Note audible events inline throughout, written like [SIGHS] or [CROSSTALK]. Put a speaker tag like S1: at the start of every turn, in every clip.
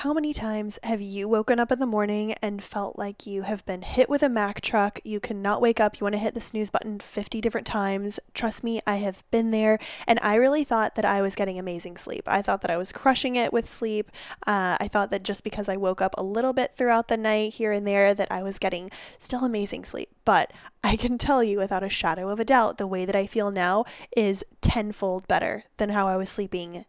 S1: How many times have you woken up in the morning and felt like you have been hit with a Mack truck? You cannot wake up. You want to hit the snooze button 50 different times. Trust me, I have been there. And I really thought that I was getting amazing sleep. I thought that I was crushing it with sleep. Uh, I thought that just because I woke up a little bit throughout the night here and there, that I was getting still amazing sleep. But I can tell you without a shadow of a doubt, the way that I feel now is tenfold better than how I was sleeping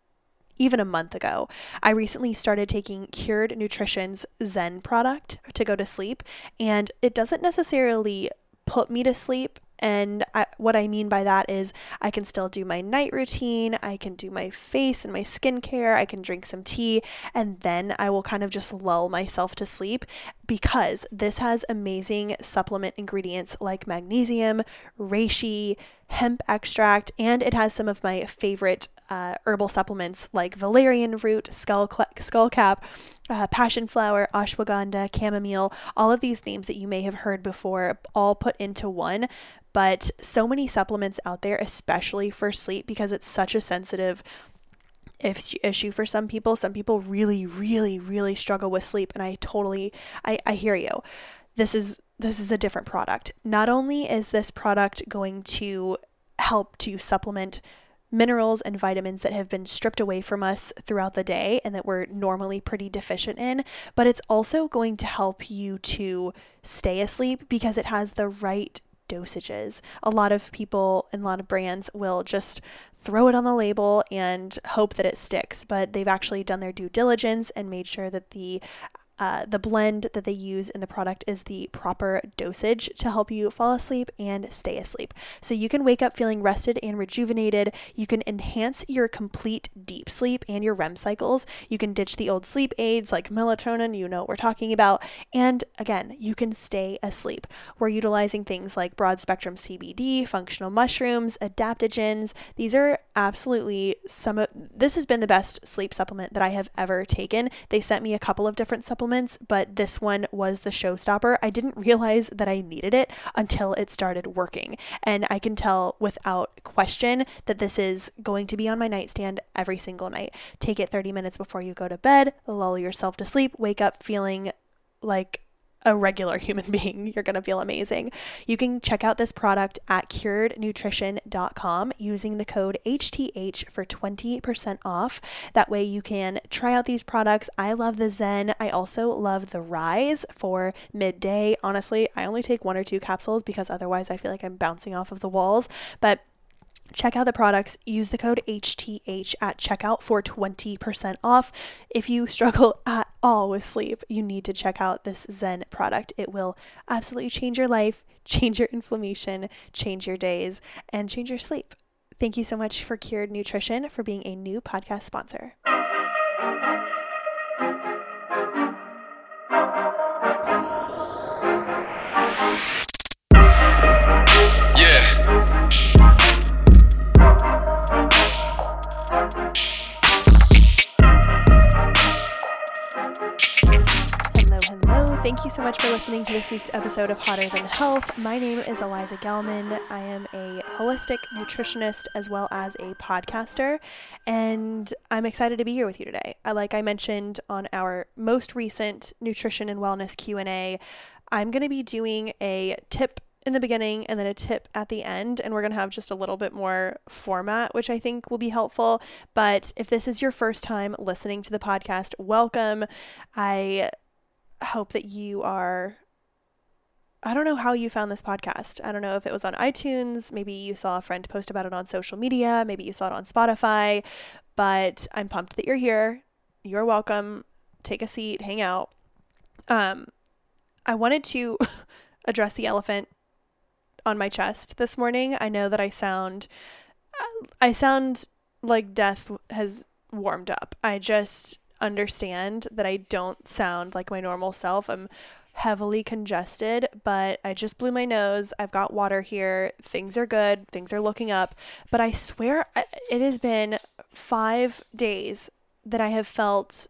S1: even a month ago. I recently started taking Cured Nutrition's Zen product to go to sleep, and it doesn't necessarily put me to sleep. And I, what I mean by that is, I can still do my night routine, I can do my face and my skincare, I can drink some tea, and then I will kind of just lull myself to sleep because this has amazing supplement ingredients like magnesium, reishi, hemp extract, and it has some of my favorite uh, herbal supplements like valerian root, skull, cl- skullcap, uh, passion flower, ashwagandha, chamomile, all of these names that you may have heard before, all put into one. But so many supplements out there, especially for sleep, because it's such a sensitive issue for some people. Some people really, really, really struggle with sleep, and I totally, I, I hear you. This is this is a different product. Not only is this product going to help to supplement minerals and vitamins that have been stripped away from us throughout the day and that we're normally pretty deficient in, but it's also going to help you to stay asleep because it has the right dosages. A lot of people and a lot of brands will just throw it on the label and hope that it sticks, but they've actually done their due diligence and made sure that the uh, the blend that they use in the product is the proper dosage to help you fall asleep and stay asleep. So you can wake up feeling rested and rejuvenated. You can enhance your complete deep sleep and your REM cycles. You can ditch the old sleep aids like melatonin, you know what we're talking about. And again, you can stay asleep. We're utilizing things like broad spectrum CBD, functional mushrooms, adaptogens. These are absolutely some of this has been the best sleep supplement that I have ever taken. They sent me a couple of different supplements supplements, but this one was the showstopper. I didn't realize that I needed it until it started working. And I can tell without question that this is going to be on my nightstand every single night. Take it 30 minutes before you go to bed, lull yourself to sleep, wake up feeling like a regular human [LAUGHS] being. You're going to feel amazing. You can check out this product at curednutrition.com using the code HTH for 20% off. That way you can try out these products. I love the Zen. I also love the Rise for midday. Honestly, I only take one or two capsules because otherwise I feel like I'm bouncing off of the walls. But Check out the products. Use the code HTH at checkout for 20% off. If you [LAUGHS] struggle at all with sleep, you need to check out this Zen product. It will absolutely change your life, [LAUGHS] change your inflammation, change your days, and change your sleep. Thank you so much for Cured Nutrition for being a new podcast sponsor. Thank you so much for listening to this week's episode of Hotter Than Health. My name is Eliza Gelman. I am a holistic nutritionist as well as a podcaster, and I'm excited to be here with you today. Like I mentioned on our most recent nutrition and wellness Q&A, I'm going to be doing a tip in the beginning and then a tip at the end. And we're going to have just a little bit more format, which I think will be helpful. But if this is your first time listening to the podcast, welcome. I hope that you are I don't know how you found this podcast. I don't know if it was on iTunes, maybe you saw a friend post about it on social media, maybe you saw it on Spotify, but I'm pumped that you're here. You're welcome. Take a seat, hang out. Um I wanted to [LAUGHS] address the elephant on my chest this morning. I know that I sound I sound like death has warmed up. I just understand that I don't sound like my normal self. I'm heavily congested, but I just blew my nose. I've got water here. Things are good. Things are looking up. But I swear it has been five days that I have felt.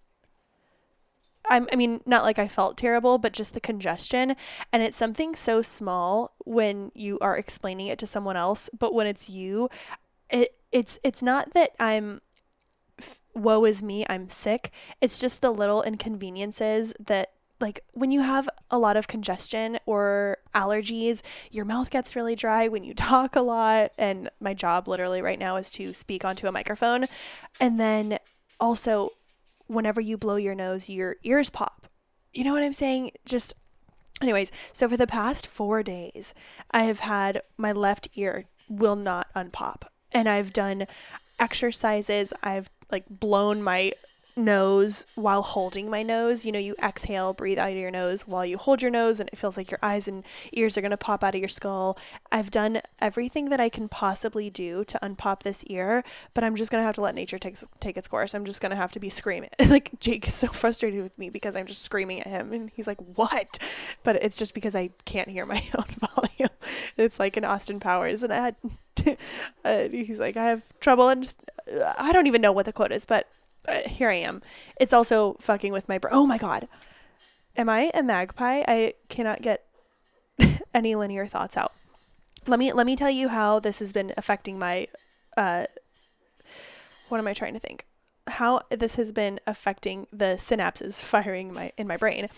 S1: I'm, I mean, not like I felt terrible, but just the congestion. And it's something so small when you are explaining it to someone else, but when it's you, it it's it's not that I'm woe is me, I'm sick. It's just the little inconveniences that like when you have a lot of congestion or allergies, your mouth gets really dry when you [LAUGHS] talk a lot. And my job literally right now is to speak onto a microphone. And then also, whenever you blow your nose, your ears pop. You know what I'm saying? Just, anyways, so for the past four days, I have had my left ear will not unpop. And I've done exercises, I've like blown my nose while holding my nose. You know, you exhale, breathe out of your nose while you hold your nose, and it feels like your eyes and ears are going to pop out of your skull. I've done everything that I can possibly do to unpop this ear, but I'm just going to have to let nature take, take its course. I'm just going to have to be screaming. [LAUGHS] like, Jake is so frustrated with me because I'm just screaming at him, and he's like, What? But it's just because I can't hear my [LAUGHS] own volume. It's like an Austin Powers, and I had. [LAUGHS] uh, he's like, I have trouble, and just, uh, I don't even know what the quote is, but uh, here I am. It's also fucking with my brain. Oh my god. Am I a magpie? I cannot get [LAUGHS] any linear thoughts out. Let me let me tell you how this has been affecting my uh what am I trying to think? How this has been affecting the synapses [LAUGHS] firing my in my brain.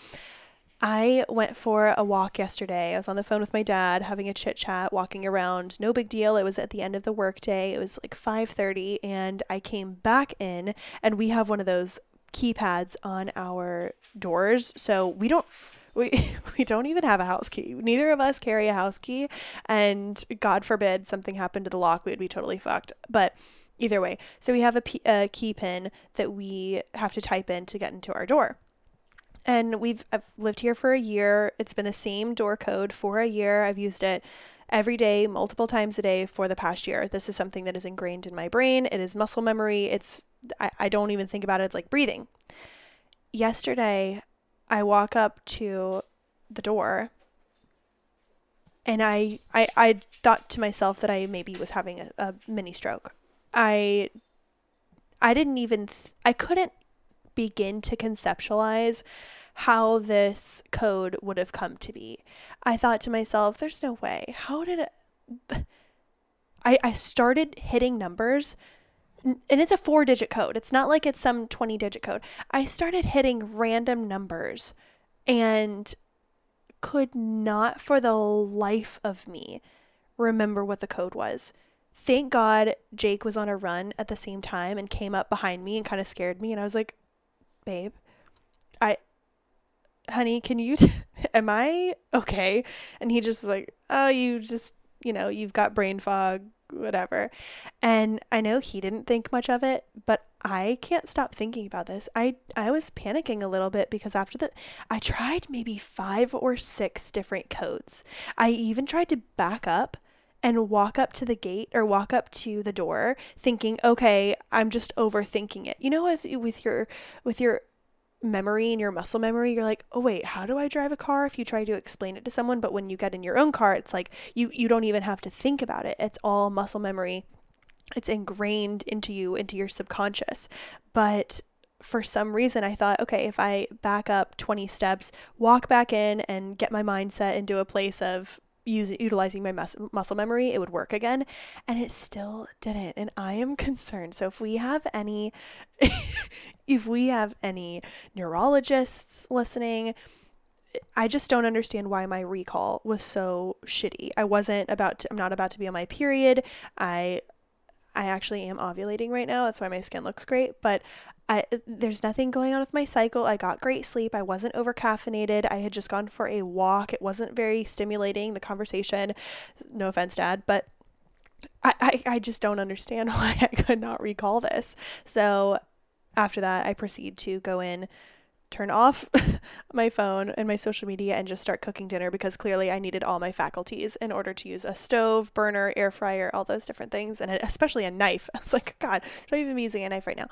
S1: I went for a walk yesterday. I was on the phone with my dad having a chit chat, walking around. No big deal. It was at the end of the workday. It was like 5:30 and I came back in and we have one of those keypads on our doors. So we don't [LAUGHS] we we don't even have a house key. Neither of us carry a house key and god forbid something happened to the lock, we would be totally fucked. But either way, so we have a, p- a key pin that we have to type in to get into our door and we've I've lived here for a year. It's been the same door code for a year. I've used it every day, multiple times a day for the past year. This is something that is ingrained in my brain. It is muscle memory. It's I, I don't even think about it. It's like breathing. Yesterday, I walk up to the door and I, I I thought to myself that I maybe was having a, a mini stroke. I I didn't even th- I couldn't begin to conceptualize how this code would have come to be. I thought to myself, there's no way. How did it? [LAUGHS] I, I started hitting numbers and it's a four digit code. It's not like it's some 20 digit code. I started hitting random numbers and could not for the life of me remember what the code was. Thank God Jake was on a run at the same time and came up behind me and kind of scared me. And I was like, babe, I, honey, can you, t- [LAUGHS] am I okay? And he just was like, oh, you just, you know, you've got brain fog, whatever. And I know he didn't think much of it, but I can't stop thinking about this. I I was panicking a little bit because after that I tried maybe 5 or 6 different codes. I even tried to back up and walk up to the gate or walk up to the door thinking, okay, I'm just overthinking it. You know, with, with your, with your memory and your muscle memory, you're like, oh wait, how do I drive a car? If you try to explain it to someone, but when you get in your own car, it's like you, you don't even have to think about it. It's all muscle memory. It's ingrained into you, into your subconscious. But for some reason I thought, okay, if I back up 20 steps, walk back in and get my mindset into a place of using utilizing my mus- muscle memory it would work again and it still didn't and i am [LAUGHS] concerned so if we have any [LAUGHS] if we have any neurologists listening I just don't understand why my recall was so shitty. I wasn't about to I'm not about to be on my period. I I actually am ovulating right now. That's why my skin looks great, but I, there's nothing going on with my cycle. I got great sleep. I wasn't over caffeinated. I had just gone for a walk. It wasn't very stimulating, the conversation. No offense, Dad, but I, I, I just don't understand [LAUGHS] why I could not recall this. So after that, I proceed to go in turn off [LAUGHS] my phone and my social media and just start cooking dinner because clearly I needed all my faculties in order to use a stove, burner, air fryer, all those different things, and especially a knife. [LAUGHS] I was like, God, should I even be using a knife right now?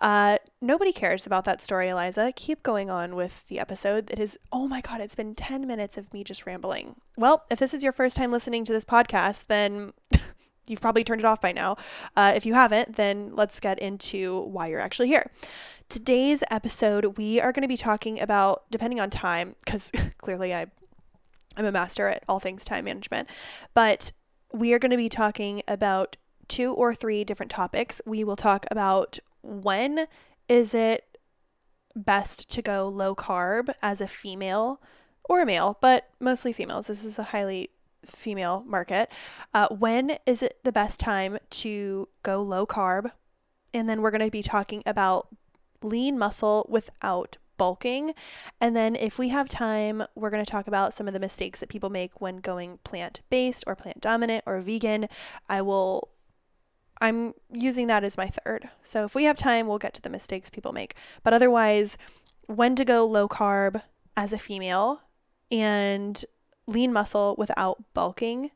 S1: Uh, nobody cares about that story, Eliza. Keep going on with the episode. It is, oh my God, it's been 10 minutes of me just rambling. Well, if this is your first time listening to this podcast, then [LAUGHS] you've probably turned it off by now. Uh, if you haven't, then let's get into why you're actually here. Today's episode, we are going to be talking about, depending on time, because [LAUGHS] clearly I, I'm a master at all things time management, but we are going to be talking about two or three different topics. We will talk about when is it best to go low carb as a female or a male, but mostly females. This is a highly female market. Uh, when is it the best time to go low carb? And then we're going to be talking about lean muscle without bulking. And then, if we have time, we're going to talk about some of the mistakes that people make when going plant based or plant dominant or vegan. I will I'm using that as my third. So if we have time, we'll get to the mistakes people make. But otherwise, when to go low carb as a female and lean muscle without bulking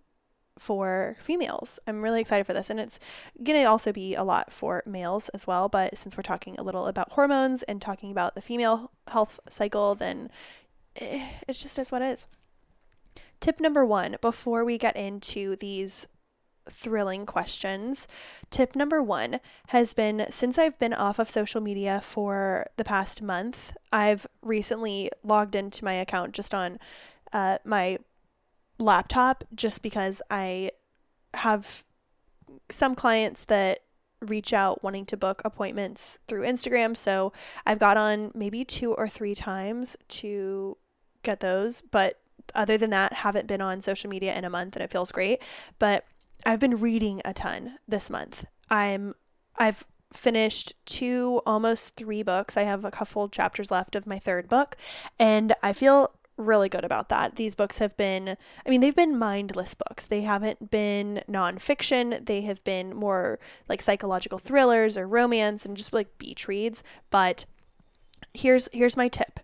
S1: for females. I'm really excited for this. And it's going to also be a lot for males as well. But since we're talking a little about hormones and talking about the female health cycle, then eh, it's just as what it is. Tip number one before we get into these thrilling questions. Tip number one has been since I've been off of social media for the past month, I've recently logged into my account just on uh, my laptop just because I have some clients that reach out wanting to book appointments through Instagram. So I've got on maybe two or three times to get those, but other than that, haven't been on social media in a month and it feels great. But I've been reading a ton this month. I'm I've finished two almost three books. I have a couple chapters left of my third book and I feel really good about that. These books have been I mean they've been mindless books. They haven't been nonfiction. They have been more like psychological thrillers or romance and just like beach reads, but here's here's my tip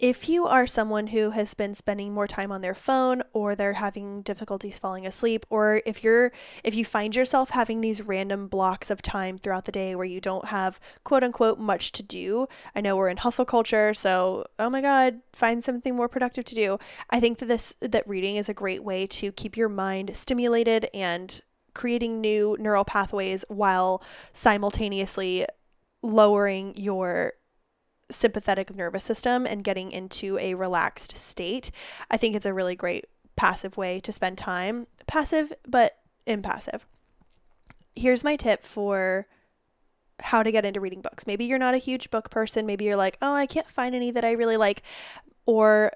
S1: if you are someone who has been spending more time on their phone or they're having difficulties falling asleep or if you're if you find yourself having these random blocks of time throughout the day where you don't have quote unquote much to do i know we're in hustle culture so oh my god find something more productive to do. I think that this that reading is a great way to keep your mind stimulated and creating new neural pathways while simultaneously lowering your sympathetic nervous system and getting into a relaxed state. I think it's a really great passive way to spend time. Passive, but impassive. Here's my tip for how to get into reading books. Maybe you're not a huge book person. Maybe you're like, oh, I can't find any that I really like. Or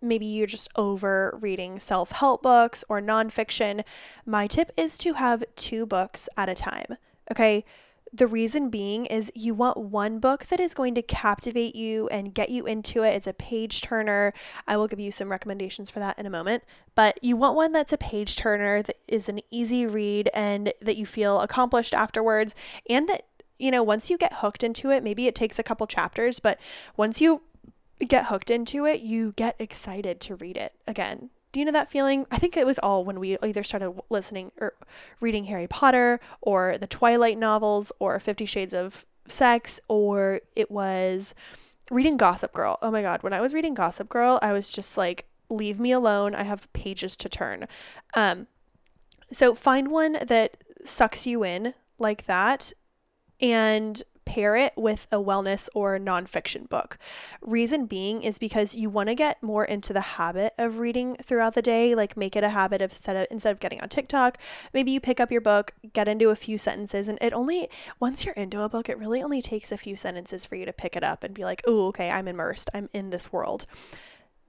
S1: maybe you're just over reading self help books or nonfiction. My tip is to have two books at a time. Okay. The reason being is you want one book that is going to captivate you and get you into it. It's a page turner. I will give you some recommendations for that in a moment. But you want one that's a page turner, that is an easy read, and that you feel accomplished afterwards. And that, you know, once you get hooked into it, maybe it takes a couple chapters, but once you get hooked into it, you get excited to read it again do you know that feeling? I think it was all when we either started listening or reading Harry Potter or the Twilight novels or Fifty Shades of Sex or it was reading Gossip Girl. Oh my God. When I was reading Gossip Girl, I was just like, leave me alone. I have pages to turn. Um, so find one that sucks you in like that and pair it with a wellness or nonfiction book. Reason being is because you want to get more into the habit of reading throughout the day, like make it a habit of instead of, instead of getting on TikTok, maybe you pick up your book, get into a few sentences, and it only once you're into a book, it really only takes a few sentences for you to pick it up and be like, oh, okay, I'm immersed, I'm in this world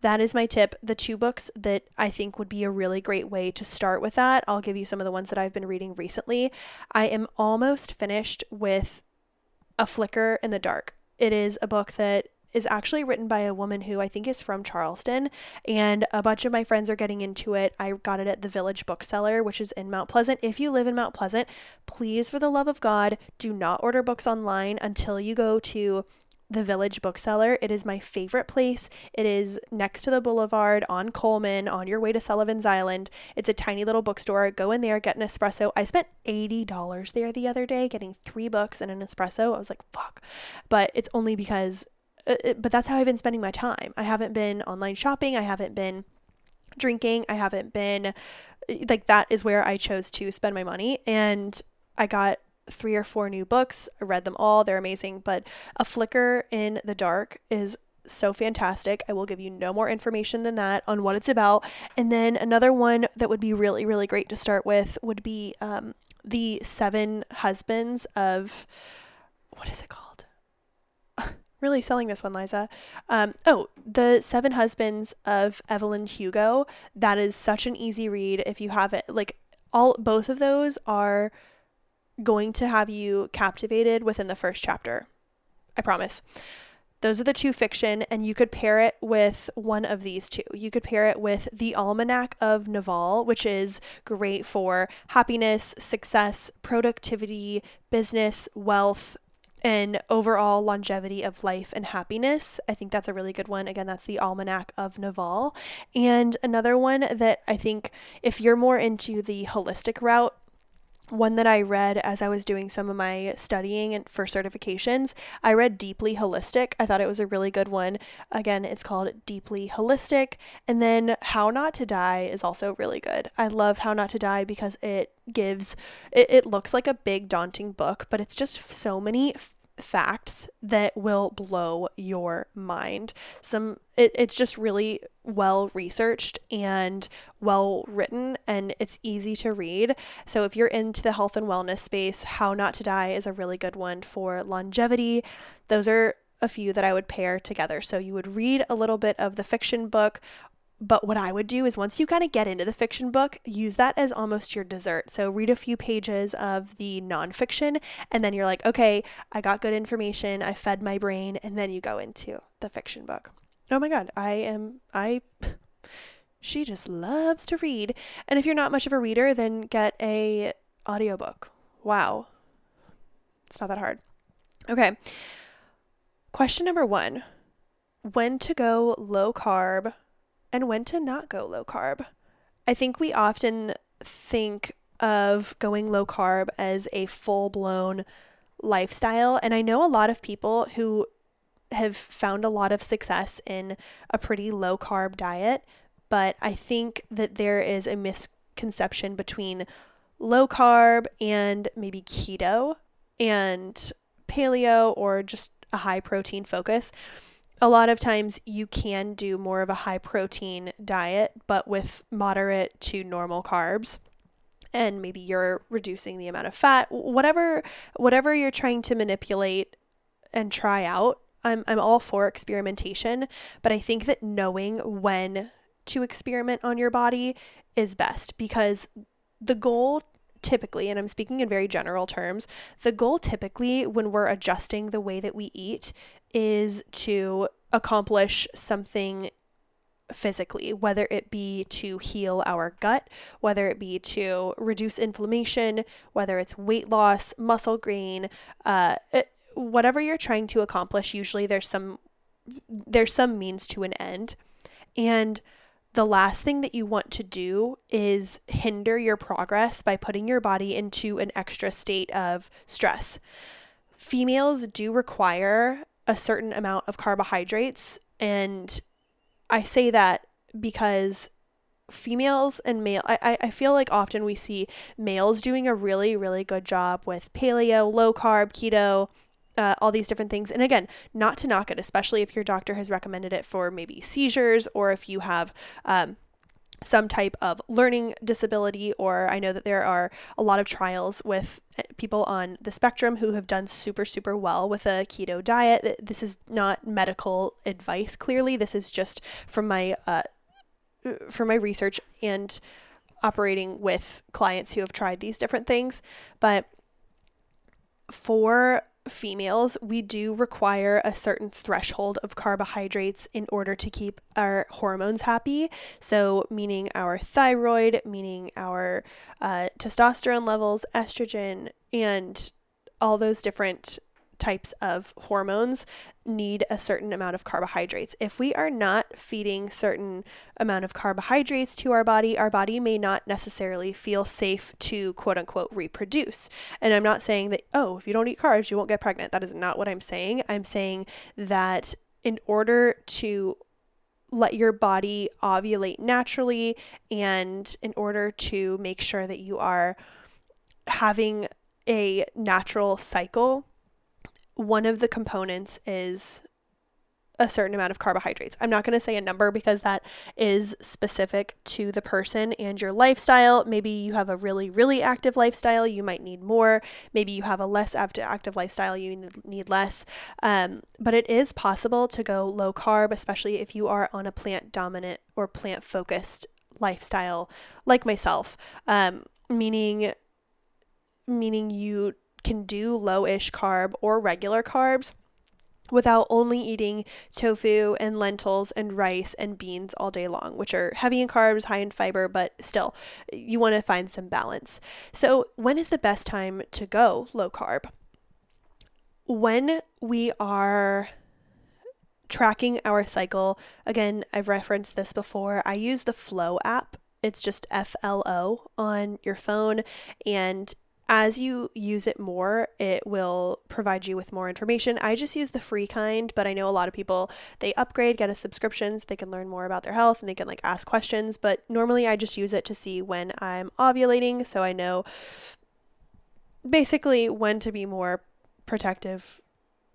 S1: that is my tip. The two books that I think would be a really great way to start with that, I'll give you some of the ones that I've been reading recently. I am almost finished with a Flicker in the Dark. It is a book that is actually written by a woman who I think is from Charleston, and a bunch of my friends are getting into it. I got it at the Village Bookseller, which is in Mount Pleasant. If you live in Mount Pleasant, please, for the love of God, do not order books online until you go to the Village Bookseller. It is my favorite place. It is next to the boulevard on Coleman on your way to Sullivan's Island. It's a tiny little bookstore. Go in there, get an espresso. I spent $80 there the other day getting three books and an espresso. I was like, fuck. But it's only because, uh, but that's how I've been spending my time. I haven't been online shopping. I haven't been drinking. I haven't been, like, that is where I chose to spend my money. And I got three or four new books. I read them all, they're amazing. But A Flicker in the Dark is so fantastic. I will give you no more information than that on what it's about. And then another one that would be really, really great to start with would be um, The Seven Husbands of, what is it called? [LAUGHS] really selling this one, Liza. Um, oh, The Seven Husbands of Evelyn Hugo. That is such an easy read if you have it. Like, all both of those are going to have you captivated within the first chapter. I promise. Those are the two fiction, and you could pair it with one of these two. You could pair it with The Almanac of Naval, which is great for happiness, success, productivity, business, wealth, and overall longevity of life and happiness. I think that's a really good one. Again, that's the Almanac of Naval. And another one that I think if you're more into the holistic route, one that I read as I was doing some of my studying and for certifications. I read Deeply Holistic. I thought it was a really good one. Again, it's called Deeply Holistic. And then How Not to Die is also really good. I love How Not to Die because it gives it, it looks like a big daunting book, but it's just so many facts that will blow your mind. Some it, it's just really well researched and well written and it's easy to read. So if you're into the health and wellness space, How Not to Die is a really good one for longevity. Those are a few that I would pair together. So you would read a little bit of the fiction book but what I would do is once you kind of get into the fiction book, use that as almost your dessert. So read a few pages of the nonfiction, and then you're like, okay, I got good information, I fed my brain, and then you go into the fiction book. Oh my God, I am, I, [LAUGHS] she just loves to read. And if you're not much of a reader, then get a audiobook. Wow. It's not that hard. Okay. Question number one When to go low carb and when to not go low carb. I think we often think of going low carb as a full blown lifestyle. And I know a lot of people who have found a lot of success in a pretty low carb diet, but I think that there is a misconception between low carb and maybe keto and paleo or just a high protein focus a lot of times you can do more of a high protein diet, but with moderate to normal carbs. And maybe you're reducing the amount of fat, whatever whatever you're trying to manipulate and try out. I'm I'm all for experimentation, but I think that knowing when to experiment on your body is best because the goal typically, and I'm speaking in very general terms, the goal typically when we're adjusting the way that we eat is to accomplish something physically, whether it be to heal our gut, whether it be to reduce inflammation, whether it's weight loss, muscle gain, uh, it, whatever you're trying to accomplish. Usually, there's some there's some means to an end, and the last thing that you want to do is hinder your progress by putting your body into an extra state of stress. Females do require a certain amount of carbohydrates. And I say that because females and male I, I feel like often we see males doing a really really good job with paleo low carb keto uh, all these different things and again not to knock it especially if your doctor has recommended it for maybe seizures or if you have um, some type of learning disability, or I know that there are a lot of trials with eh, people on the spectrum who have done super, super well with a keto diet. This is not medical advice, clearly. This is just from my, uh, from my research and operating with clients who have tried these different things. But for females, we do require a certain threshold of carbohydrates in order to keep our hormones happy. So, meaning our thyroid, meaning our uh, testosterone levels, estrogen, and all those different types of hormones need a certain amount of carbohydrates. If we are not feeding certain amount of carbohydrates to our body, our body may not necessarily feel safe to quote unquote reproduce. And I'm not saying that oh, if you don't eat carbs, you won't get pregnant. That is not what I'm saying. I'm saying that in order to let your body ovulate naturally and in order to make sure that you are having a natural cycle, one of the components is a certain amount of carbohydrates. I'm not going to say a number because that is specific to the person and your lifestyle. Maybe you have a really, really active lifestyle, you might need more. Maybe you have a less active lifestyle, you need less. Um, but it is possible to go low carb, especially if you are on a plant dominant or plant focused lifestyle like myself, um, meaning meaning you can do low-ish carb or regular carbs without only eating tofu and lentils and rice and beans all day long, which are heavy in carbs, high in fiber, but still, you want to find some balance. So, when is the best time to go low carb? When we are tracking our cycle, again, I've referenced this before, I use the Flo app. It's just F L O on your phone, and as you use it more, it will provide you with more information. I just use the free kind, but I know a lot of people they upgrade, get a subscription so they can learn more about their health and they can like ask questions. But normally I just use it to see when I'm ovulating, so I know basically when to be more protective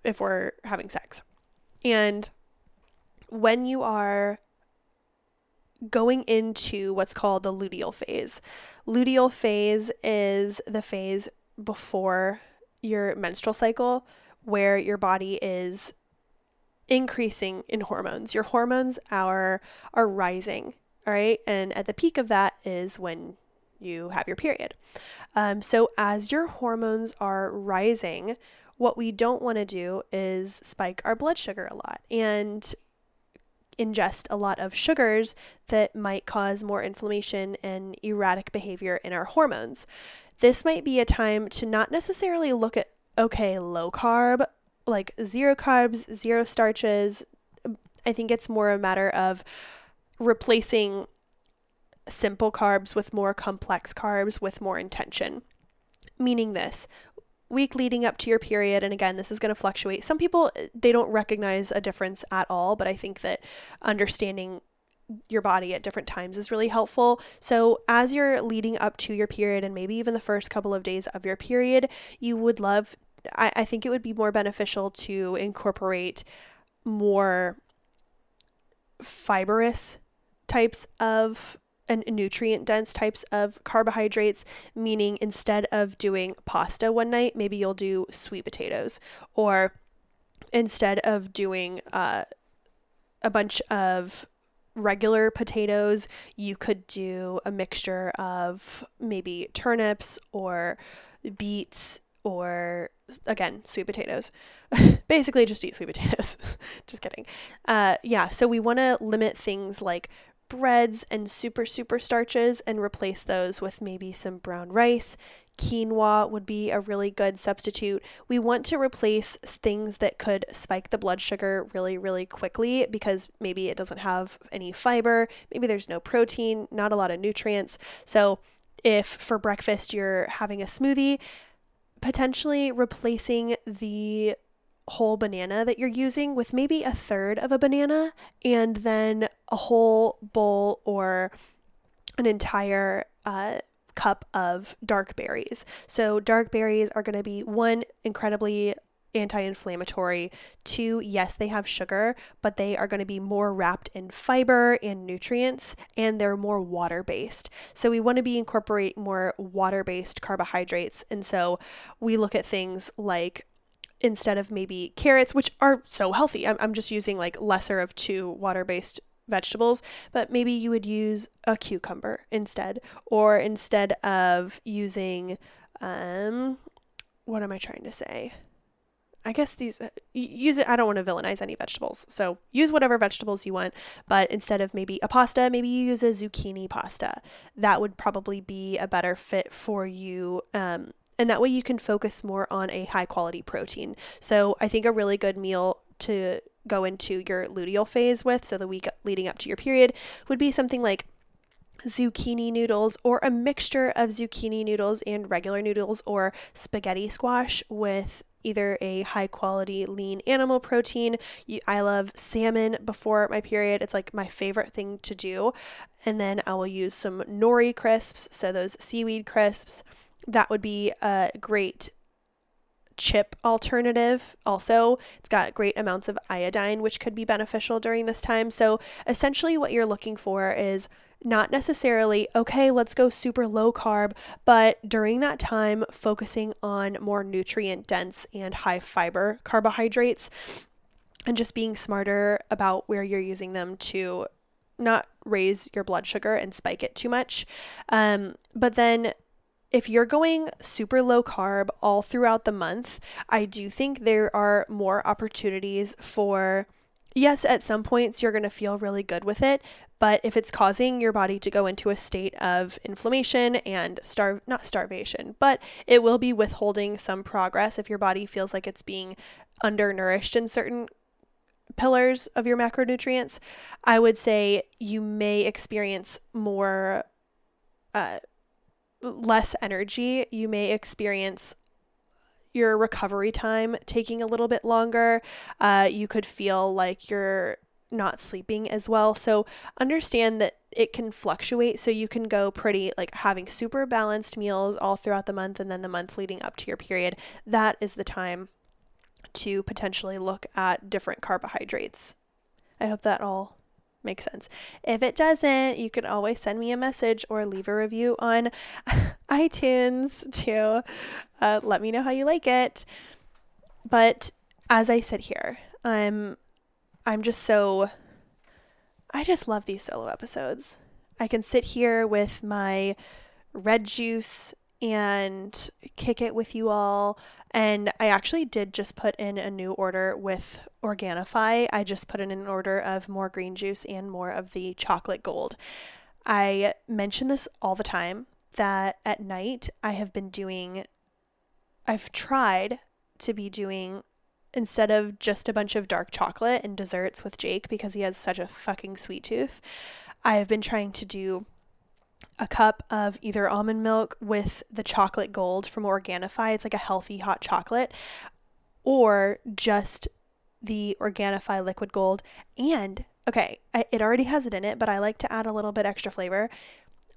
S1: if we're having sex. And when you are going into what's called the luteal phase. Luteal phase is the phase before your menstrual cycle where your body is increasing in hormones. Your hormones are are rising, all right? And at the peak of that is when you have your period. Um, so as your hormones are rising, what we don't want to do is spike our blood sugar a lot. And ingest a lot of sugars that might cause more inflammation and erratic behavior in our hormones. This might be a time to not necessarily look at, okay, low carb, like zero carbs, zero starches. I think it's more a matter of replacing simple carbs with more complex carbs with more intention. Meaning this, week leading up to your period and again this is going to fluctuate some people uh, they don't recognize a difference at all but i think that understanding your body at different times is really helpful. So, as you're leading up to your period, and maybe even the first couple of days of your period, you would love, I, I think it would be more beneficial to incorporate more fibrous types of and nutrient dense types of carbohydrates, meaning instead of doing pasta one night, maybe you'll do sweet potatoes. Or instead of doing uh, a bunch of regular potatoes, you could do a mixture of maybe turnips or beets or again sweet potatoes. [LAUGHS] Basically just eat sweet potatoes. [LAUGHS] Just kidding. Uh, yeah so we want to limit things like breads and super, super starches and replace those with maybe some brown rice. Quinoa would be a really good substitute. We want to replace things that could spike the blood sugar really, really quickly because maybe it doesn't have any fiber, maybe there's no protein, not a lot of nutrients. So, if for breakfast you're having a smoothie, potentially replacing the whole banana that you're using with maybe a third of a banana and then a whole bowl or an entire uh, cup of dark berries. So, dark berries are going to be one, incredibly anti inflammatory. Two, yes, they have sugar, but they are going to be more wrapped in fiber and nutrients, and they're more water based. So, we want to be incorporate more water based carbohydrates. And so, we look at things like instead of maybe carrots, which are so healthy. I'm, I'm just using like lesser of two water based vegetables, but maybe you would use a cucumber instead, or instead of using, um, what am I trying to say? I guess these use it. I don't want to villainize any vegetables, so use whatever vegetables you want. But instead of maybe a pasta, maybe you use a zucchini pasta. That would probably be a better fit for you. Um, and that way you can focus more on a high quality protein. So I think a really good meal to go into your luteal phase with, so the week leading up to your period, would be something like zucchini noodles or a mixture of zucchini noodles and regular noodles or spaghetti squash with either a high quality lean animal protein. I love salmon before my period. It's like my favorite thing to do. And then I will use some nori crisps, so those seaweed crisps. That would be a great chip alternative. Also, it's got great amounts of iodine, which could be beneficial during this time. So, essentially, what you're looking for is not necessarily, okay, let's go super low carb, but during that time, focusing on more nutrient dense and high fiber carbohydrates and just being smarter about where you're using them to not raise your blood sugar and spike it too much. Um, but then if you're going super low carb all throughout the month, I do think there are more opportunities for yes, at some points you're going to feel really good with it, but if it's causing your body to go into a state of inflammation and starve not starvation, but it will be withholding some progress if your body feels like it's being undernourished in certain pillars of your macronutrients, I would say you may experience more uh, less energy. You may experience your recovery time taking a little bit longer. Uh, you could feel like you're not sleeping as well. So understand that it can fluctuate. So you can go pretty like having super balanced meals all throughout the month and then the month leading up to your period. That is the time to potentially look at different carbohydrates. I hope that all makes sense. If it doesn't, you can always send me a message or leave a review on [LAUGHS] iTunes to uh, let me know how you like it. But as I sit here, I'm I'm just so I just love these solo episodes. I can sit here with my red juice and kick it with you all. And I actually did just put in a new order with Organifi. I just put in an order of more green juice and more of the chocolate gold. I mention this all the time that at night I have been doing, I've tried to be doing instead of just a bunch of dark chocolate and desserts with Jake because he has such a fucking sweet tooth. I have been trying to do a cup of either almond milk with the chocolate gold from Organifi. It's like a healthy hot chocolate, or just the Organifi liquid gold. And okay, it already has it in it, but I like to add a little bit extra flavor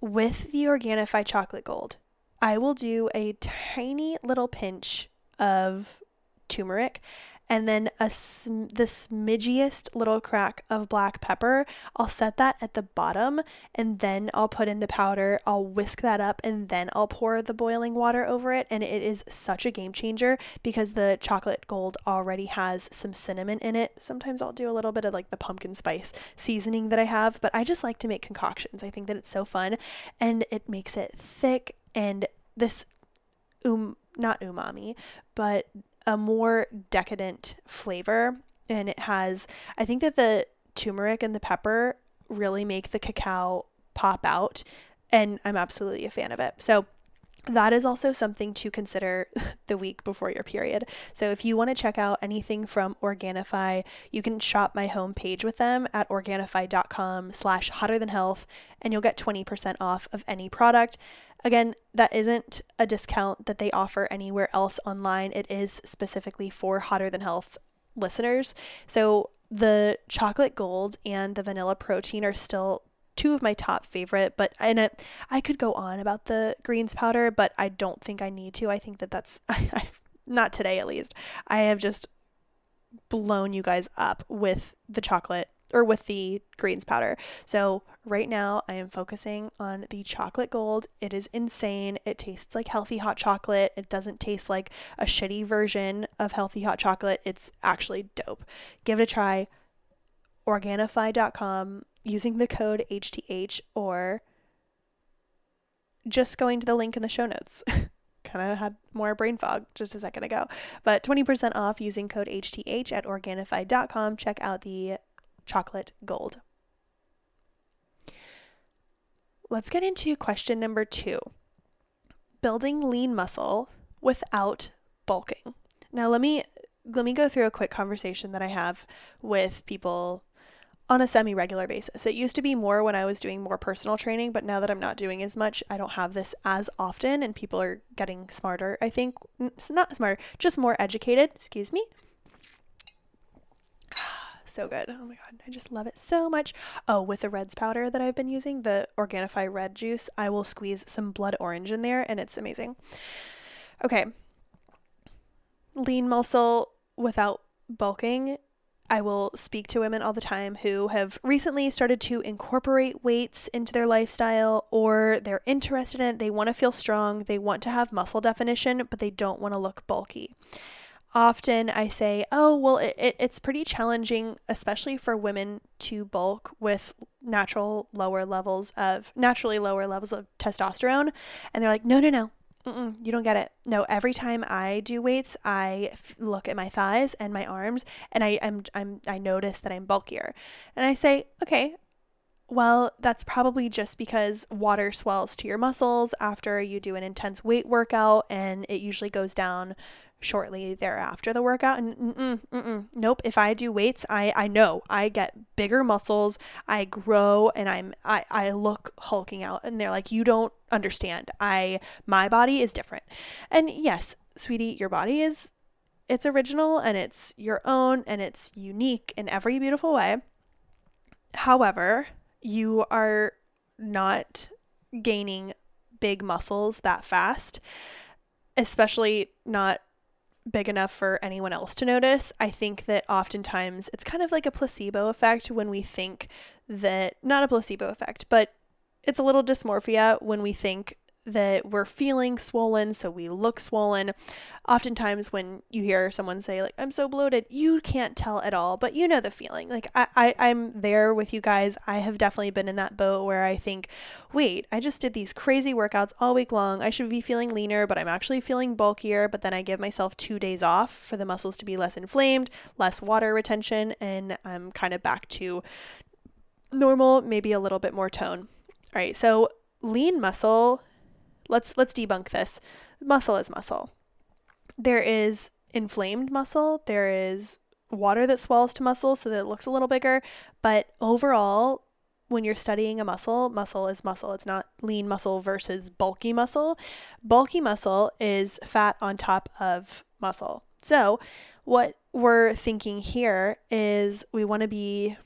S1: with the Organifi chocolate gold. I will do a tiny little pinch of turmeric and then a sm- the smidgiest little crack of black pepper. I'll set that at the bottom and then I'll put in the powder. I'll whisk that up and then I'll pour the boiling water over it and it is such a game changer because the chocolate gold already has some cinnamon in it. Sometimes I'll do a little bit of like the pumpkin spice seasoning that I have, but I just like to make concoctions. I think that it's so fun and it makes it thick and this um not umami, but a more decadent flavor. And it has, I think that the turmeric and the pepper really make the cacao pop out. And I'm absolutely a fan of it. So, that is also something to consider [LAUGHS] the week before your period. So if you want to check out anything from Organifi, you can shop my homepage with them at Organifi.com slash hotter than health and you'll get 20% off of any product. Again, that isn't a discount that they offer anywhere else online. It is specifically for hotter than health listeners. So the chocolate gold and the vanilla protein are still two of my top favorite, but and it, I could go on about the greens powder, but I don't think I need to. I think that that's [LAUGHS] not today at least. I have just blown you guys up with the chocolate or with the greens powder. So right now I am focusing on the chocolate gold. It is insane. It tastes like healthy hot chocolate. It doesn't taste like a shitty version of healthy hot chocolate. It's actually dope. Give it a try. Organifi.com using the code HTH or just going to the link in the show notes. [LAUGHS] kind of had more brain fog just a second ago. But 20% off using code HTH at Organifi.com. Check out the chocolate gold. Let's get into question number two building lean muscle without bulking. Now let me let me go through a quick conversation that I have with people on a semi regular basis. It used to be more when I was doing more personal training, but now that I'm not doing as much, I don't have this as often, and people are getting smarter. I think, it's not smarter, just more educated. Excuse me. [SIGHS] so good. Oh my god, I just love it so much. Oh, with the reds powder that I've been using, the Organifi red juice, I will squeeze some blood orange in there and it's amazing. Okay. Lean muscle without bulking I will speak to women all the time who have recently started to incorporate weights into their lifestyle or they're interested in it. They want to feel strong, they want to have muscle definition, but they don't want to look bulky. Often I say, oh, well, it, it, it's pretty challenging, especially for women to bulk with natural lower levels of naturally lower levels of testosterone. And they're like, no, no, no, you don't get it. No, every time I do weights, I f- look at my thighs and my arms, and I I'm, I'm I notice that I'm bulkier, and I say, okay, well, that's probably just because water swells to your muscles after you do an intense weight workout, and it usually goes down shortly thereafter the workout and mm-mm, mm-mm, nope if i do weights i i know i get bigger muscles i grow and i'm i i look hulking out and they're like you don't understand i my body is different. And yes sweetie your body is it's original and it's your own and it's unique in every beautiful way. However you are not gaining big muscles that fast especially not big enough for anyone else to notice. I think that oftentimes it's kind of like a placebo effect when we think that, not a placebo effect, but it's a little dysmorphia when we think that we're feeling swollen, so we look swollen. Oftentimes, when you hear someone say, like, I'm so bloated, you can't tell at all, but you know the feeling. Like, I, I, I'm there with you guys. I have definitely been in that boat where I think, wait, I just did these crazy workouts all week long. I should be feeling leaner, but I'm actually feeling bulkier. But then I give myself two days off for the muscles to be less inflamed, less water retention, and I'm kind of back to normal, maybe a little bit more tone. All right, so lean muscle let's let's debunk this. Muscle is muscle. There is inflamed muscle, there is water that swells to muscle so that it looks a little bigger, but overall when you're studying a muscle, muscle is muscle. It's not lean muscle versus bulky muscle. Bulky muscle is fat on top of muscle. So, what we're thinking here is we want to be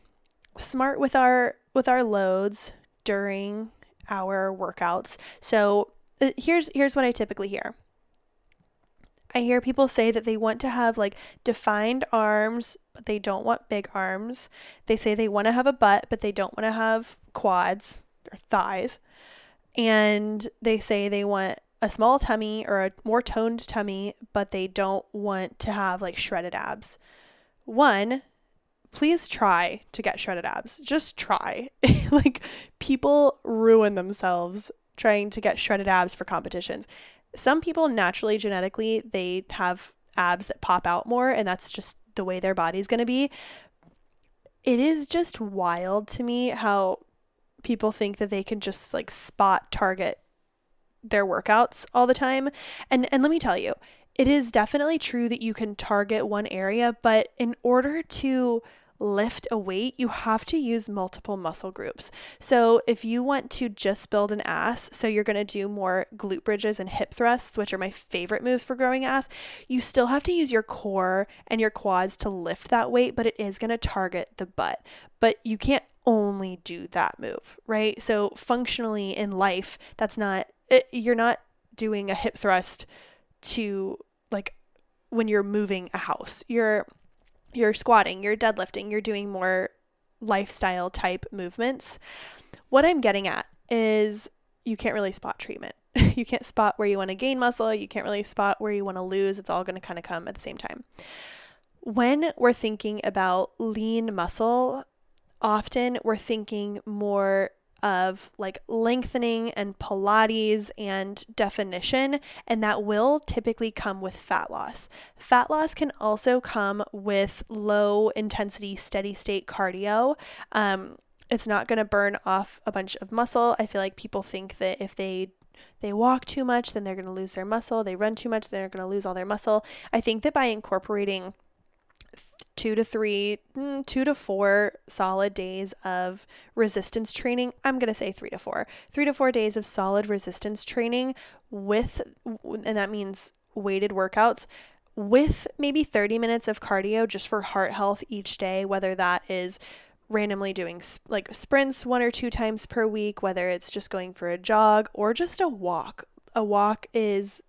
S1: smart with our with our loads during our workouts. So, Uh, here's here's what I typically hear. I hear people say that they want to have like defined arms, but they don't want big arms. They say they want to have a butt, but they don't want to have quads or thighs. And they say they want a small tummy or a more toned tummy, but they don't want to have like shredded abs. One, please try to get shredded abs. Just try. [LAUGHS] like people ruin themselves trying to get shredded abs for competitions. Some people naturally genetically they have abs that pop out more and that's just the way their body's going to be. It is just wild to me how people think that they can just like spot target their workouts all the time. And and let me tell you, it is definitely true that you can target one area, but in order to lift a weight, you have to use multiple muscle groups. So if you want to just build an ass, so you're going to do more glute bridges and hip thrusts, which are my favorite moves for growing ass, you still have to use your core and your quads to lift that weight, but it is going to target the butt. But you can't only do that move, right? So functionally in life, that's not it, you're not doing a hip thrust to like when you're moving a house. You're you're squatting, you're deadlifting, you're doing more lifestyle type movements. What I'm getting at is you can't really spot treatment. [LAUGHS] you can't spot where you want to gain muscle, you can't really spot where you want to lose. It's all going to kind of come at the same time. When we're thinking about lean muscle, often we're thinking more of like lengthening and Pilates and definition, and that will typically come with fat loss. Fat loss can also come with low intensity, steady state cardio. Um, it's not going to burn off a bunch of muscle. I feel like people think that if they they walk too much, then they're going to lose their muscle. They run too much, then they're going to lose all their muscle. I think that by incorporating two to three, mm, two to four solid days of resistance training. I'm going to say three to four, three to four days of solid resistance training with, and that means weighted workouts with maybe 30 minutes of cardio just for heart health each day, whether that is randomly doing like sprints one or two times per week, whether it's just going for a jog or just a walk. A walk is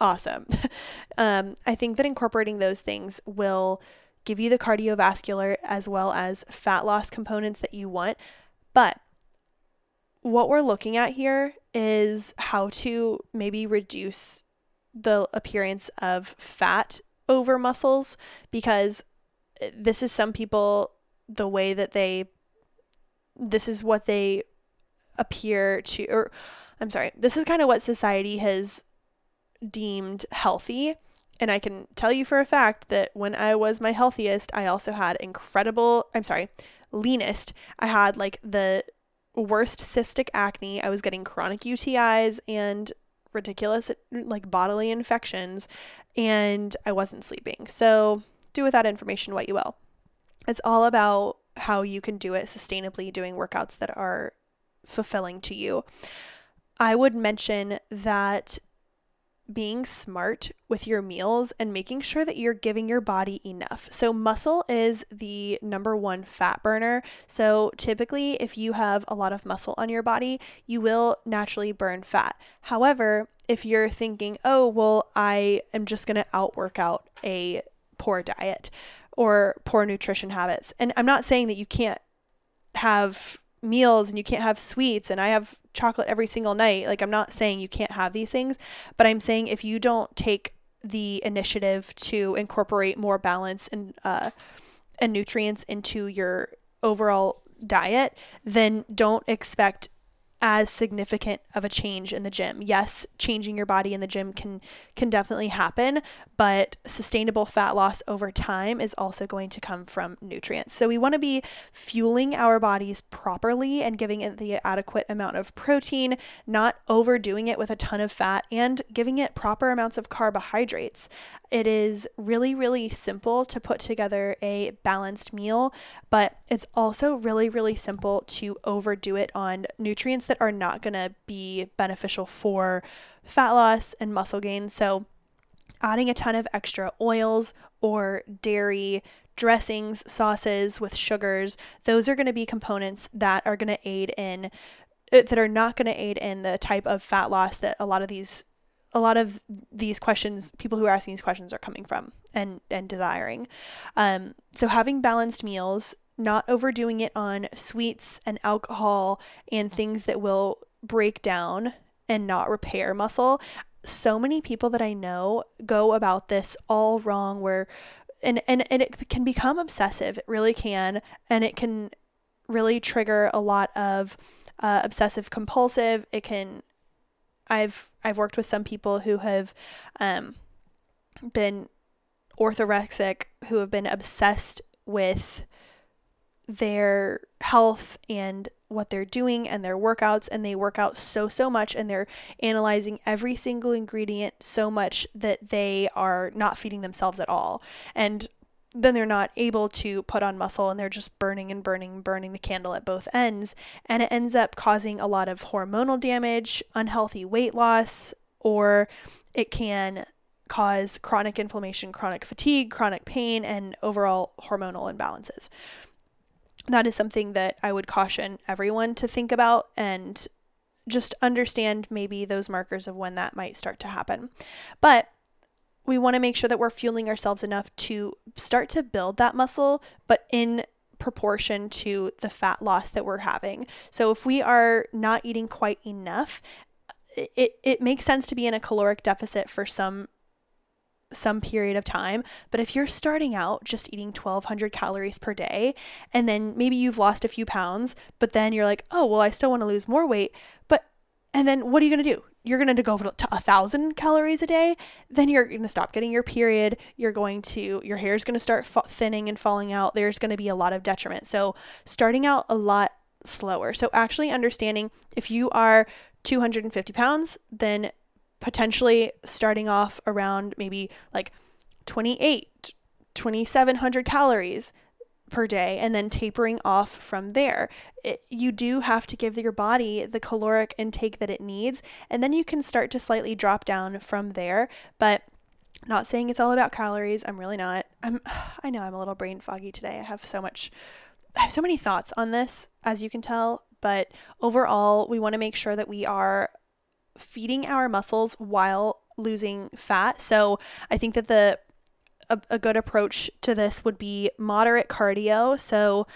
S1: awesome. [LAUGHS] um, I think that incorporating those things will give you the cardiovascular as well as fat loss components that you want. But what we're looking at here is how to maybe reduce the appearance of fat over muscles because this is some people the way that they this is what they appear to or I'm sorry, this is kind of what society has deemed healthy and I can tell you for a fact that when I was my healthiest, I also had incredible, I'm sorry, leanest. I had like the worst cystic acne. I was getting chronic UTIs and ridiculous like bodily infections and I wasn't sleeping. So, do with that information what you will. It's all about how you can do it sustainably doing workouts that are fulfilling to you. I would mention that being smart with your meals and making sure that you're giving your body enough. So, muscle is the number one fat burner. So, typically, if you have a lot of muscle on your body, you will naturally burn fat. However, if you're thinking, oh, well, I am just going to outwork out a poor diet or poor nutrition habits, and I'm not saying that you can't have meals and you can't have sweets and I have chocolate every single night. Like I'm not saying you can't have these things, but I'm saying if you don't take the initiative to incorporate more balance and uh, and nutrients into your overall diet, then don't expect as significant of a change in the gym. Yes, changing your body in the gym can can definitely happen, but sustainable fat loss over time is also going to come from nutrients. So we want to be fueling our bodies properly and giving it the adequate amount of protein, not overdoing it with a ton of fat and giving it proper amounts of carbohydrates. It is really really simple to put together a balanced meal, but it's also really really simple to overdo it on nutrients that are not going to be beneficial for fat loss and muscle gain. So, adding a ton of extra oils or dairy, dressings, sauces with sugars, those are going to be components that are going to aid in uh, that are not going to aid in the type of fat loss that a lot of these a lot of these questions people who are asking these questions are coming from and and desiring um, so having balanced meals not overdoing it on sweets and alcohol and things that will break down and not repair muscle. So many people that I know go about this all wrong where and, and, and it can become obsessive. It really can. And it can really trigger a lot of uh, obsessive compulsive. It can I've I've worked with some people who have um, been orthorexic who have been obsessed with their health and what they're doing and their workouts and they work out so so much and they're analyzing every single ingredient so much that they are not feeding themselves at all. And then they're not able to put on muscle and they're just burning and burning burning the candle at both ends. And it ends up causing a lot of hormonal damage unhealthy weight loss or it can cause chronic inflammation chronic fatigue chronic pain and overall hormonal imbalances that is something that I would caution everyone to think about and just understand maybe those markers of when that might start to happen. But we want to make sure that we're fueling ourselves enough to start to build that muscle, but in proportion to the fat loss that we're having. So if we are not eating quite enough, it, it makes sense to be in a caloric deficit for some some period of time. But if you're starting out just eating 1200 calories per day, and then maybe you've lost a few pounds, but then you're like, oh, well, I still want to lose more weight. But, and then what are you going to do? You're going to go to a thousand calories a day. Then you're going to stop getting your period. You're going to, your hair is going to start thinning and falling out. There's going to be a lot of detriment. So, starting out a lot slower. So, actually understanding if you are 250 pounds, then potentially starting off around maybe like 28, 2700 calories per day and then tapering off from there. It, you do have to give your body the caloric intake that it needs, and then you can start to slightly drop down from there. But not saying it's all about calories. I'm really not. I'm [SIGHS] I know I'm a little brain foggy today. I have so much I have so many thoughts on this as you can tell, but overall, we want to make sure that we are feeding our muscles while losing fat. So, I think that the a, a good approach to this would be moderate cardio. So,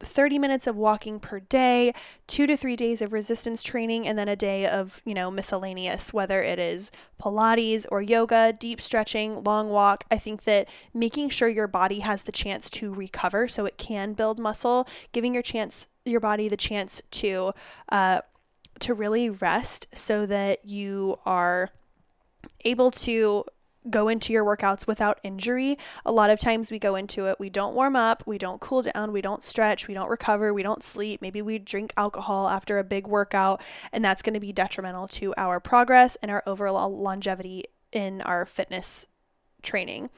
S1: 30 minutes of walking per day, two to three days of resistance training, and then a day of, you know, miscellaneous, whether it is Pilates or yoga, deep stretching, long walk. I think that making sure your body has the chance to recover so it can build muscle, giving your chance your body the chance to uh, to really rest so that you are able to go into your workouts without injury. A lot of times we go into it, we don't warm up, we don't cool down, we don't stretch, we don't recover, we don't sleep. Maybe we drink alcohol after a big workout, and that's going to be detrimental to our progress and our overall longevity in our fitness training.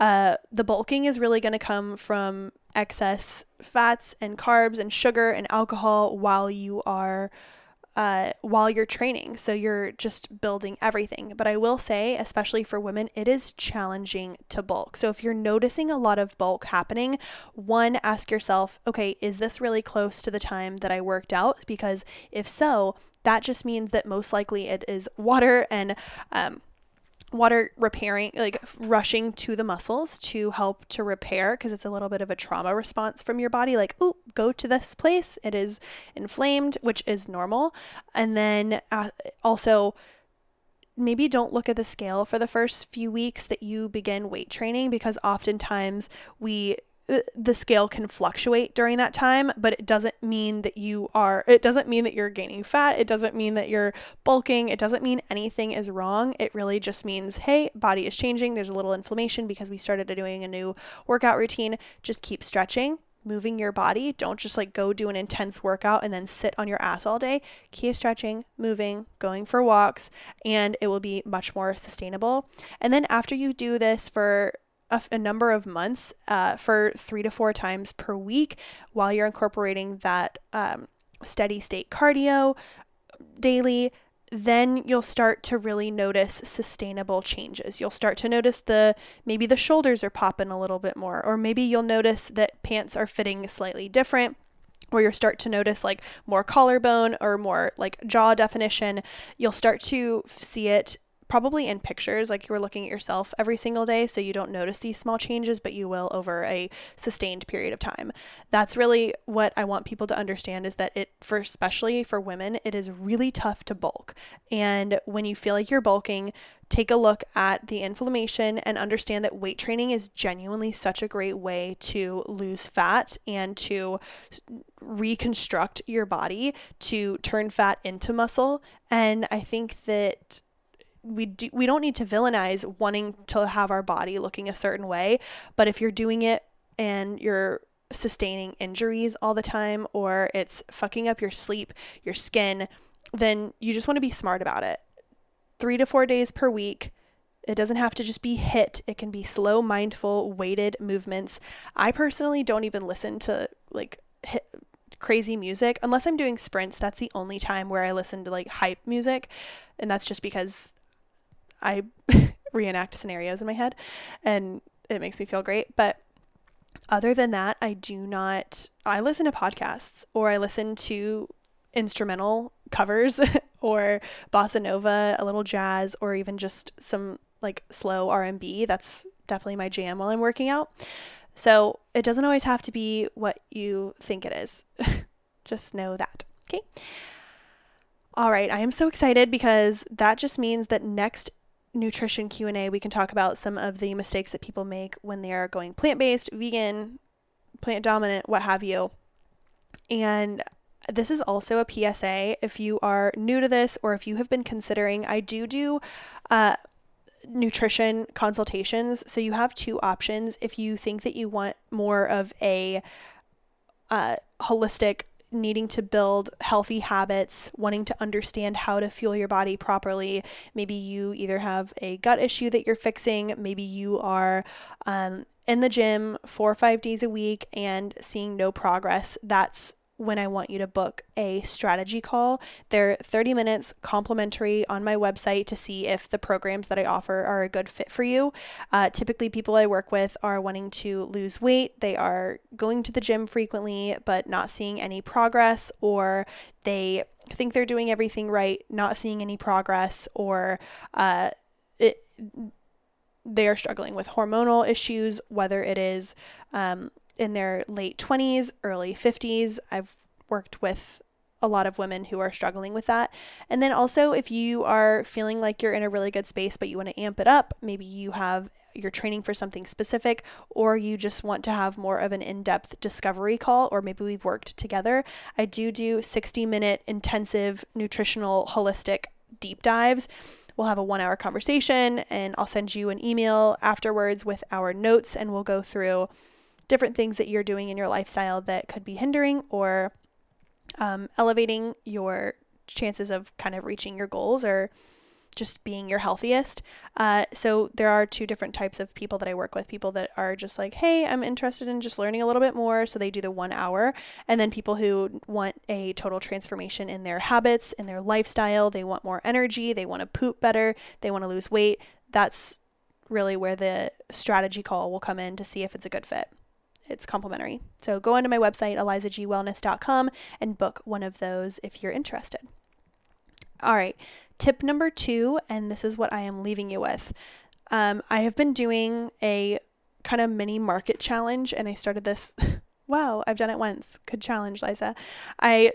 S1: Uh, the bulking is really going to come from excess fats and carbs and sugar and alcohol while you are uh, while you're training. So you're just building everything. But I will say, especially for women, it is challenging to bulk. So if you're noticing a lot of bulk happening, one, ask yourself, okay, is this really close to the time that I worked out? Because if so, that just means that most likely it is water and um, water repairing like rushing to the muscles to help to repair because it's a little bit of a trauma response from your body like oh go to this place. It is inflamed which is normal. And then uh, also maybe don't look at the scale for the first few weeks that you begin weight training because oftentimes we Uh, the scale can fluctuate during that time, but it doesn't mean that you are, it doesn't mean that you're gaining fat. It doesn't mean that you're bulking. It doesn't mean anything is wrong. It really just means, hey, body is changing. There's a little inflammation because we started doing a new workout routine. Just keep stretching, moving your body. Don't just like go do an intense workout and then sit on your ass all day. Keep stretching, moving, going for walks, and it will be much more sustainable. And then after you do this for a, a number of months uh, for three to four times per week while you're incorporating that um, steady state cardio daily then you'll start to really notice sustainable changes. You'll start to notice the maybe the shoulders are popping a little bit more, or maybe you'll notice that pants are fitting slightly different. Or you'll start to notice like more collarbone or more like jaw definition. You'll start to see it probably in pictures, like you were looking at yourself every single day, so you don't notice these small changes, but you will over a sustained period of time. That's really what I want people to understand is that it, for especially for women, it is really tough to bulk. And when you feel like you're bulking, take a look at the inflammation and understand that weight training is genuinely such a great way to lose fat and to reconstruct your body to turn fat into muscle. And I think that we do we don't need to villainize wanting to have our body looking a certain way, but if you're doing it and you're sustaining injuries all the time or it's fucking up your sleep, your skin, then you just want to be smart about it. 3 to 4 days per week. It doesn't have to just be HIIT. It can be slow, mindful, weighted movements. I personally don't even listen to like HIIT, crazy music unless I'm doing sprints. That's the only time where I listen to like hype music. And that's just because I [LAUGHS] reenact scenarios in my head and it makes me feel great. But other than that, I do not, I listen to podcasts or I listen to instrumental covers [LAUGHS] or bossa nova, a little jazz, or even just some like slow R&B. That's definitely my jam while I'm working out. So it doesn't always have to be what you think it is. [LAUGHS] just know that. Okay. All right, I am so excited because that just means that next nutrition Q&A, we can talk about some of the mistakes that people make when they are going plant-based, vegan, plant dominant, what have you. And this is also a PSA if you are new to this or if you have been considering I do do uh, nutrition consultations. So you have two options if you think that you want more of a uh, holistic needing to build healthy habits, wanting to understand how to fuel your body properly. Maybe you either have a gut issue that you're fixing, maybe you are um, in the gym four or five days a week and seeing no progress. That's when I want you to book a strategy call. They're 30 minutes complimentary on my website to see if the programs that I offer are a good fit for you. Uh, typically, people I work with are wanting to lose weight, they are going to the gym frequently, but not seeing any progress, or they think they're doing everything right, not seeing any progress, or uh, it they are struggling with hormonal issues, whether it is um, in their late 20s, early 50s. I've worked with a lot of women who are struggling with that. And then also, if you are feeling like you're in a really good space, but you want to amp it up, maybe you have you're training for something specific, or you just want to have more of an in depth discovery call, or maybe we've worked together. I do do 60 minute intensive nutritional holistic deep dives. We'll have a one hour conversation, and I'll send you an email afterwards with our notes, and we'll go through different things that you're doing in your lifestyle that could be hindering or um, elevating your chances of kind of reaching your goals or just being your healthiest. Uh, so there are two different types of people that I work with. People that are just like, hey, I'm interested in just learning a little bit more. So they do the one hour. And then people who want a total transformation in their habits, in their lifestyle. They want more energy. They want to poop better. They want to lose weight. That's really where the strategy call will come in to see if it's a good fit it's complimentary. So go onto my website, elizagwellness.com, and book one of those if you're interested. All right, tip number two, and this is what I am leaving you with. Um, I have been doing a kind of mini market challenge, and I started this. [LAUGHS] wow, I've done it once. Good challenge, Liza. I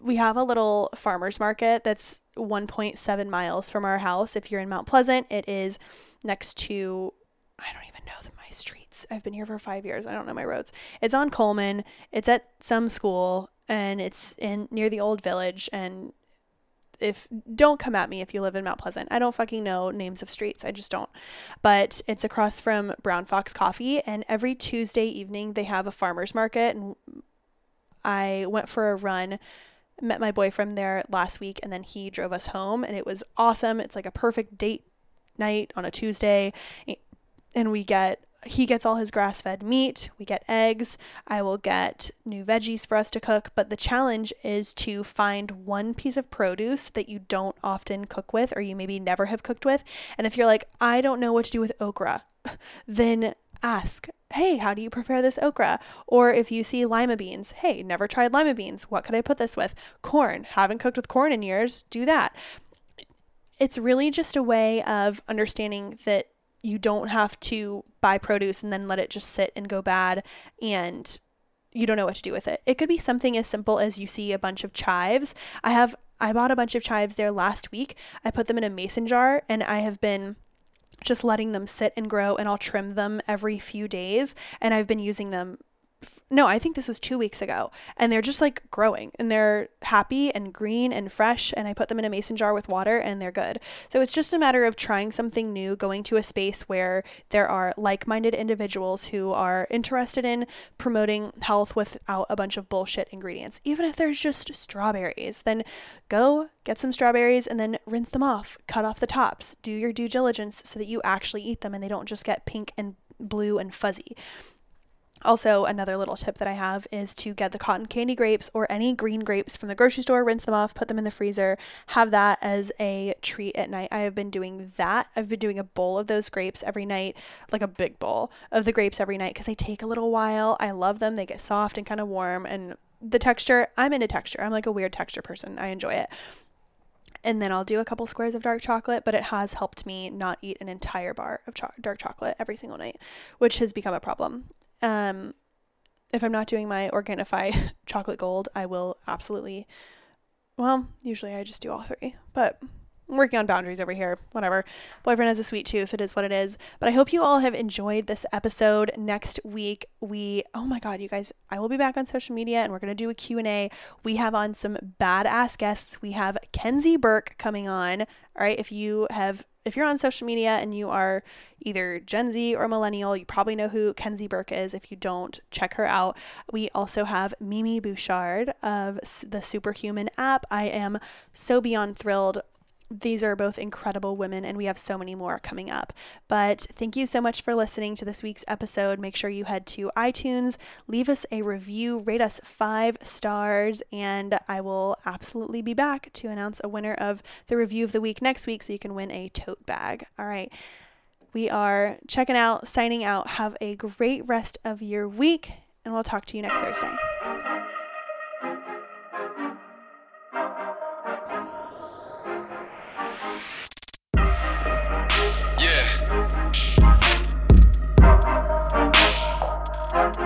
S1: we have a little farmers market that's 1.7 miles from our house. If you're in Mount Pleasant, it is next to I don't even know the, my streets. I've been here for five years. I don't know my roads. It's on Coleman. It's at some school, and it's in near the old village. And if don't come at me if you live in Mount Pleasant. I don't fucking know names of streets. I just don't. But it's across from Brown Fox Coffee, and every Tuesday evening they have a farmers market. And I went for a run met my boyfriend there last week and then he drove us home and it was awesome. It's like a perfect date night on a Tuesday and we get he gets all his grass fed meat, we get eggs, I will get new veggies for us to cook. But the challenge is to find one piece of produce that you don't often cook with, or you maybe never have cooked with. And if you're like, I don't know what to do with okra, [LAUGHS] then ask, hey, how do you prepare this okra? Or if you see lima beans, hey, never tried lima beans, what could I put this with? Corn, haven't cooked with corn in years, do that. It's really just a way of understanding that you don't have to buy produce and then let it just sit and go bad and you don't know what to do with it. It could be something as simple as you see a bunch of chives. I have I bought a bunch of chives there last week. I put them in a mason jar and I have been just letting them sit and grow and I'll trim them every few days and I've been using them no, I think this was two weeks ago. And they're just like growing and they're happy and green and fresh. And I put them in a mason jar with water and they're good. So it's just a matter of trying something new, going to a space where there are like minded individuals who are interested in promoting health without a bunch of bullshit ingredients. Even if there's just strawberries, then go get some strawberries and then rinse them off, cut off the tops, do your due diligence so that you actually eat them and they don't just get pink and blue and fuzzy. Also, another little tip that I have is to get the cotton candy grapes or any green grapes from the grocery store, rinse them off, put them in the freezer, have that as a treat at night. I have been doing that. I've been doing a bowl of those grapes every night, like a big bowl of the grapes every night because they take a little while. I love them. They get soft and kind of warm and the texture, I'm into texture. I'm like a weird texture person. I enjoy it. And then I'll do a couple squares of dark chocolate, but it has helped me not eat an entire bar of cho- dark chocolate every single night, which has become a problem. Um, if I'm not doing my Organifi [LAUGHS] chocolate gold, I will absolutely. Well, usually I just do all three, but I'm working on boundaries over here. Whatever. Boyfriend has a sweet tooth. It is what it is. But I hope you all have enjoyed this episode. Next week, we oh my god, you guys, I will be back on social media and we're going to do a Q&A. We have on some badass guests. We have Kenzie Burke coming on. All right, if you have if you're on social media and you are either Gen Z or millennial, you probably know who Kenzie Burke is. If you don't, check her out. We also have Mimi Bouchard of the Superhuman app. I am so beyond thrilled these are both incredible women, and we have so many more coming up. But thank you so much for listening to this week's episode. Make sure you head to iTunes, leave us a review, rate us five stars, and I will absolutely be back to announce a winner of the review of the week next week so you can win a tote bag. All right. We are checking out, signing out. Have a great rest of your week, and we'll talk to you next Thursday.
S2: Spin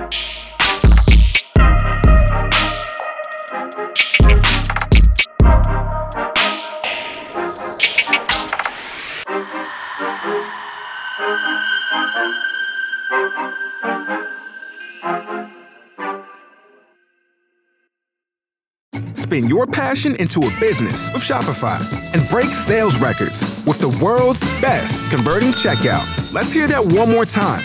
S2: your passion into a business with Shopify and break sales records with the world's best converting checkout. Let's hear that one more time.